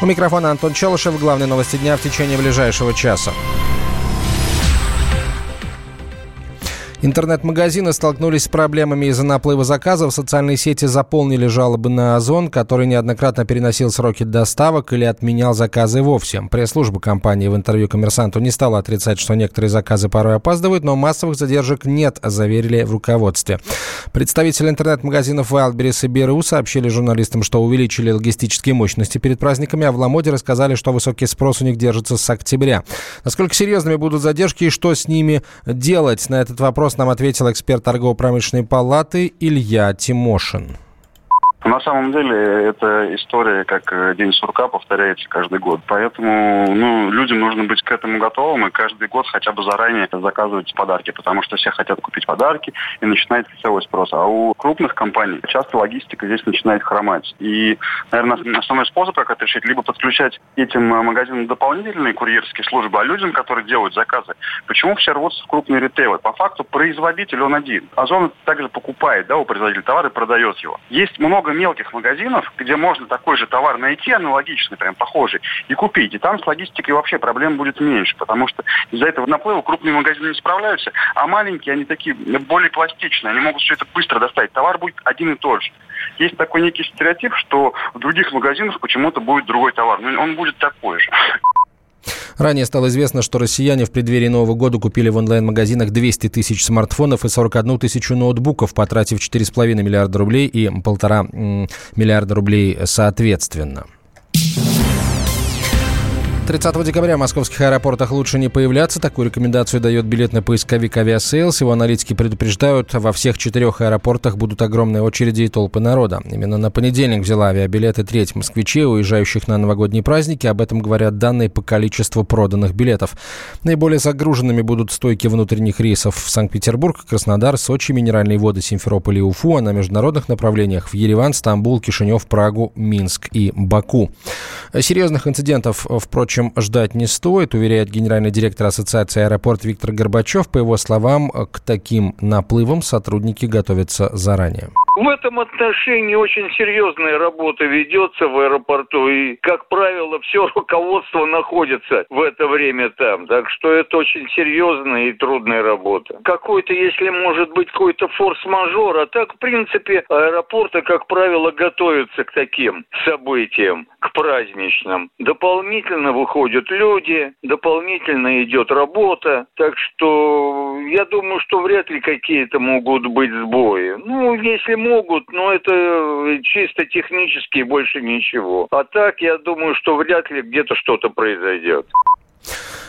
У микрофона Антон Челышев. Главные новости дня в течение ближайшего часа. Интернет-магазины столкнулись с проблемами из-за наплыва заказов. Социальные сети заполнили жалобы на Озон, который неоднократно переносил сроки доставок или отменял заказы вовсе. Пресс-служба компании в интервью коммерсанту не стала отрицать, что некоторые заказы порой опаздывают, но массовых задержек нет, заверили в руководстве. Представители интернет-магазинов Wildberries и Беру сообщили журналистам, что увеличили логистические мощности перед праздниками, а в Ламоде рассказали, что высокий спрос у них держится с октября. Насколько серьезными будут задержки и что с ними делать? На этот вопрос вопрос нам ответил эксперт торгово-промышленной палаты Илья Тимошин. На самом деле, эта история, как э, День сурка, повторяется каждый год. Поэтому ну, людям нужно быть к этому готовым и каждый год хотя бы заранее заказывать подарки, потому что все хотят купить подарки и начинается целый спрос. А у крупных компаний часто логистика здесь начинает хромать. И, наверное, основной способ, как это решить, либо подключать этим э, магазинам дополнительные курьерские службы, а людям, которые делают заказы, почему все рвутся в крупные ритейлы? По факту производитель он один. Озон также покупает да, у производителя товар и продает его. Есть много мелких магазинов, где можно такой же товар найти, аналогичный, прям похожий, и купить. И там с логистикой вообще проблем будет меньше, потому что из-за этого наплыва крупные магазины не справляются, а маленькие, они такие более пластичные, они могут все это быстро доставить. Товар будет один и тот же. Есть такой некий стереотип, что в других магазинах почему-то будет другой товар, но он будет такой же. Ранее стало известно, что россияне в преддверии Нового года купили в онлайн-магазинах 200 тысяч смартфонов и 41 тысячу ноутбуков, потратив 4,5 миллиарда рублей и 1,5 миллиарда рублей соответственно. 30 декабря в московских аэропортах лучше не появляться. Такую рекомендацию дает билетный поисковик «Авиасейлс». Его аналитики предупреждают, во всех четырех аэропортах будут огромные очереди и толпы народа. Именно на понедельник взяла авиабилеты треть москвичей, уезжающих на новогодние праздники. Об этом говорят данные по количеству проданных билетов. Наиболее загруженными будут стойки внутренних рейсов в Санкт-Петербург, Краснодар, Сочи, Минеральные воды, Симферополь и Уфу, а на международных направлениях в Ереван, Стамбул, Кишинев, Прагу, Минск и Баку. Серьезных инцидентов, впрочем, общем, ждать не стоит, уверяет генеральный директор Ассоциации аэропорт Виктор Горбачев. По его словам, к таким наплывам сотрудники готовятся заранее. В этом отношении очень серьезная работа ведется в аэропорту, и, как правило, все руководство находится в это время там. Так что это очень серьезная и трудная работа. Какой-то, если может быть, какой-то форс-мажор, а так, в принципе, аэропорты, как правило, готовятся к таким событиям, к праздничным. Дополнительно выходят люди, дополнительно идет работа. Так что я думаю, что вряд ли какие-то могут быть сбои. Ну, если могут, но это э, чисто технически больше ничего. А так, я думаю, что вряд ли где-то что-то произойдет.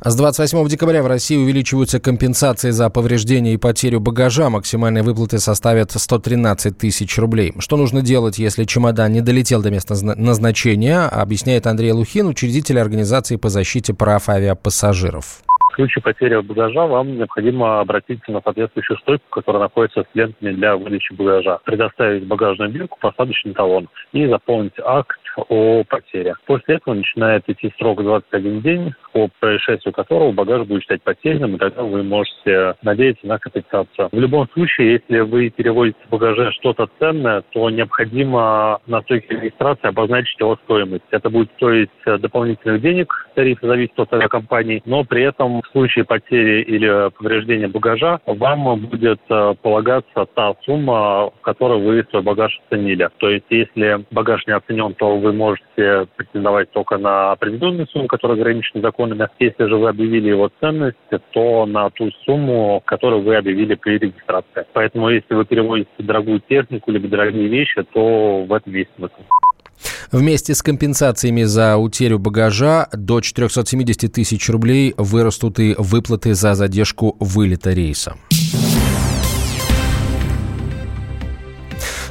С 28 декабря в России увеличиваются компенсации за повреждение и потерю багажа. Максимальные выплаты составят 113 тысяч рублей. Что нужно делать, если чемодан не долетел до места назначения, объясняет Андрей Лухин, учредитель организации по защите прав авиапассажиров. В случае потери багажа вам необходимо обратиться на соответствующую стойку, которая находится с лентами для выдачи багажа, предоставить багажную бирку, посадочный талон и заполнить акт о потере. После этого начинает идти срок 21 день, по происшествию которого багаж будет считать потерянным, и тогда вы можете надеяться на компенсацию. В любом случае, если вы переводите в багаже что-то ценное, то необходимо на стойке регистрации обозначить его стоимость. Это будет стоить дополнительных денег, тариф зависит от авиакомпании, но при этом в случае потери или повреждения багажа вам будет э, полагаться та сумма, в которой вы свой багаж оценили. То есть, если багаж не оценен, то вы можете претендовать только на определенную сумму, которая ограничена законами. Если же вы объявили его ценность, то на ту сумму, которую вы объявили при регистрации. Поэтому, если вы переводите дорогую технику либо дорогие вещи, то в этом есть смысл. Вместе с компенсациями за утерю багажа до 470 тысяч рублей вырастут и выплаты за задержку вылета рейса.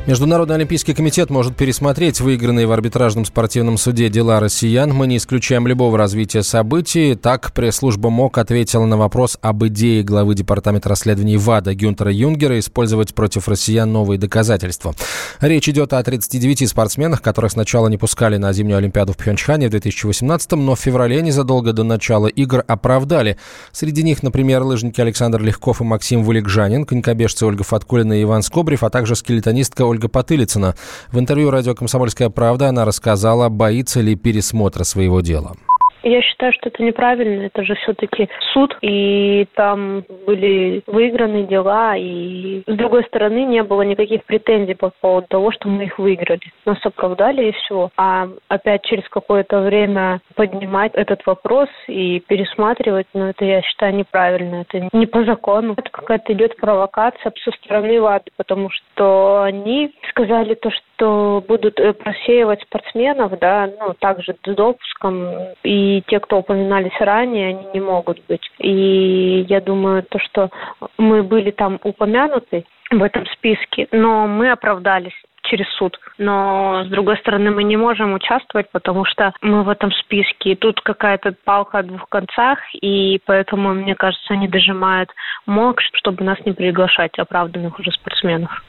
Международный олимпийский комитет может пересмотреть выигранные в арбитражном спортивном суде дела россиян. Мы не исключаем любого развития событий. Так, пресс-служба МОК ответила на вопрос об идее главы департамента расследований ВАДА Гюнтера Юнгера использовать против россиян новые доказательства. Речь идет о 39 спортсменах, которых сначала не пускали на зимнюю Олимпиаду в Пхенчхане в 2018 но в феврале незадолго до начала игр оправдали. Среди них, например, лыжники Александр Легков и Максим Валикжанин, конькобежцы Ольга Фаткулина и Иван Скобрев, а также скелетонистка Ольга Потылицына. В интервью радио «Комсомольская правда» она рассказала, боится ли пересмотра своего дела. Я считаю, что это неправильно. Это же все-таки суд, и там были выиграны дела, и с другой стороны не было никаких претензий по поводу того, что мы их выиграли. Нас оправдали и все. А опять через какое-то время поднимать этот вопрос и пересматривать, ну это я считаю неправильно. Это не по закону. Это какая-то идет провокация со стороны ВАД, потому что они сказали то, что будут э, просеивать спортсменов, да, ну также с допуском и и те, кто упоминались ранее, они не могут быть. И я думаю, то, что мы были там упомянуты в этом списке, но мы оправдались через суд. Но, с другой стороны, мы не можем участвовать, потому что мы в этом списке. Тут какая-то палка о двух концах, и поэтому, мне кажется, они дожимают мог, чтобы нас не приглашать, оправданных уже спортсменов.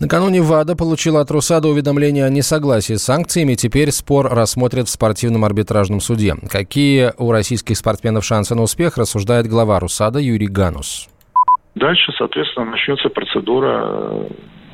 Накануне ВАДА получила от РУСАДА уведомление о несогласии с санкциями. Теперь спор рассмотрят в спортивном арбитражном суде. Какие у российских спортсменов шансы на успех, рассуждает глава РУСАДА Юрий Ганус. Дальше, соответственно, начнется процедура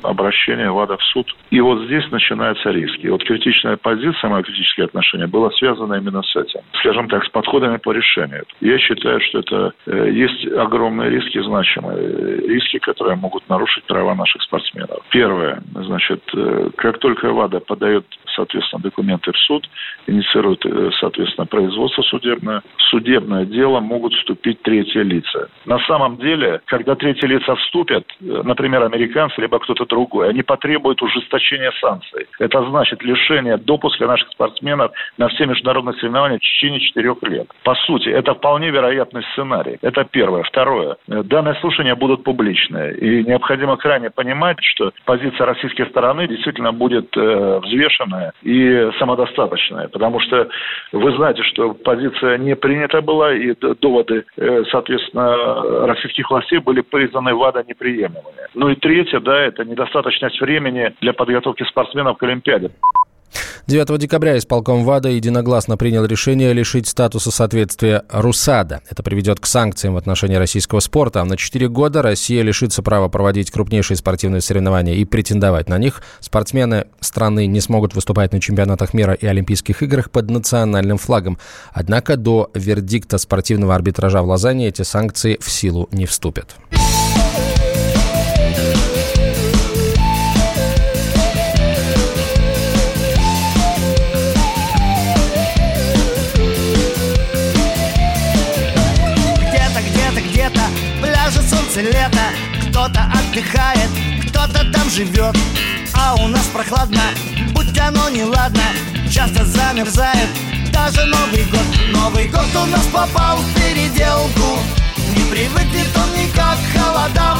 обращение ВАДА в суд. И вот здесь начинаются риски. Вот критичная позиция, мое критическое отношение, было связано именно с этим. Скажем так, с подходами по решению. Я считаю, что это э, есть огромные риски, значимые э, риски, которые могут нарушить права наших спортсменов. Первое, значит, э, как только ВАДА подает, соответственно, документы в суд, инициирует, соответственно, производство судебное, в судебное дело могут вступить третьи лица. На самом деле, когда третьи лица вступят, например, американцы, либо кто-то другой. Они потребуют ужесточения санкций. Это значит лишение допуска наших спортсменов на все международные соревнования в течение четырех лет. По сути, это вполне вероятный сценарий. Это первое. Второе. Данные слушания будут публичные. И необходимо крайне понимать, что позиция российской стороны действительно будет э, взвешенная и самодостаточная. Потому что вы знаете, что позиция не принята была, и доводы, э, соответственно, российских властей были признаны ВАДА неприемлемыми. Ну и третье, да, это не недостаточность времени для подготовки спортсменов к Олимпиаде. 9 декабря исполком ВАДА единогласно принял решение лишить статуса соответствия РУСАДА. Это приведет к санкциям в отношении российского спорта. На 4 года Россия лишится права проводить крупнейшие спортивные соревнования и претендовать на них. Спортсмены страны не смогут выступать на чемпионатах мира и Олимпийских играх под национальным флагом. Однако до вердикта спортивного арбитража в Лозанне эти санкции в силу не вступят. Солнце лето Кто-то отдыхает, кто-то там живет. А у нас прохладно, будь оно неладно Часто замерзает даже Новый год. Новый год у нас попал в переделку Не привыкнет он никак к холодам.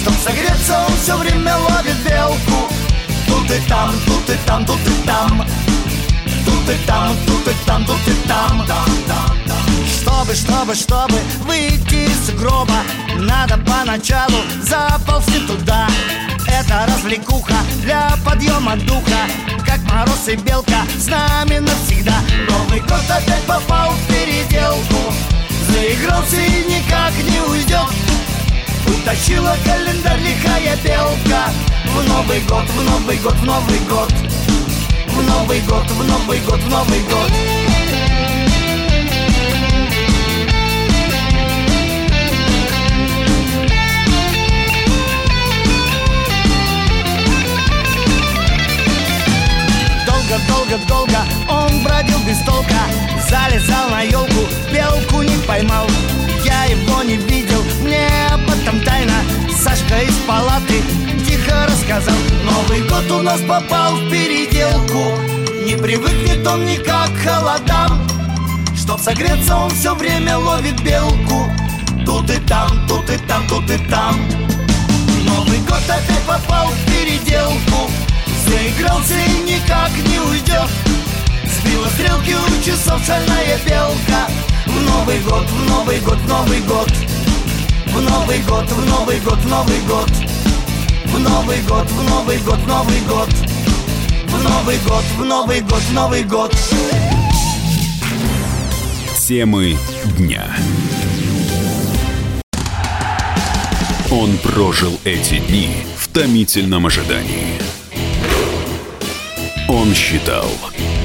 Чтоб согреться, он все время ловит белку. Тут и там, тут и там, тут и там. Тут и там, тут и там, тут и там, там, там, там. Чтобы, чтобы, чтобы выйти из гроба Надо поначалу заползти туда. Это развлекуха для подъема духа. Как мороз и белка с нами навсегда. Новый год опять попал в переделку. Заигрался и никак не уйдет. Утащила календарь лихая белка. В Новый год, в Новый год, в Новый год. В Новый год, в Новый год, в Новый год Залезал на елку, белку не поймал. Я его не видел, мне об этом тайна Сашка из палаты тихо рассказал. Новый год у нас попал в переделку. Не привыкнет он никак к холодам. Чтоб согреться, он все время ловит белку. Тут и там, тут и там, тут и там. Новый год опять попал в переделку. Заигрался и никак не уйдет Сбила стрелки у часов шальная белка. В Новый год, в Новый год, Новый год. В Новый год, в Новый год, Новый год. В Новый год, в Новый год, Новый год. В Новый год, в Новый год, Новый год. Темы дня. Он прожил эти дни в томительном ожидании. Он считал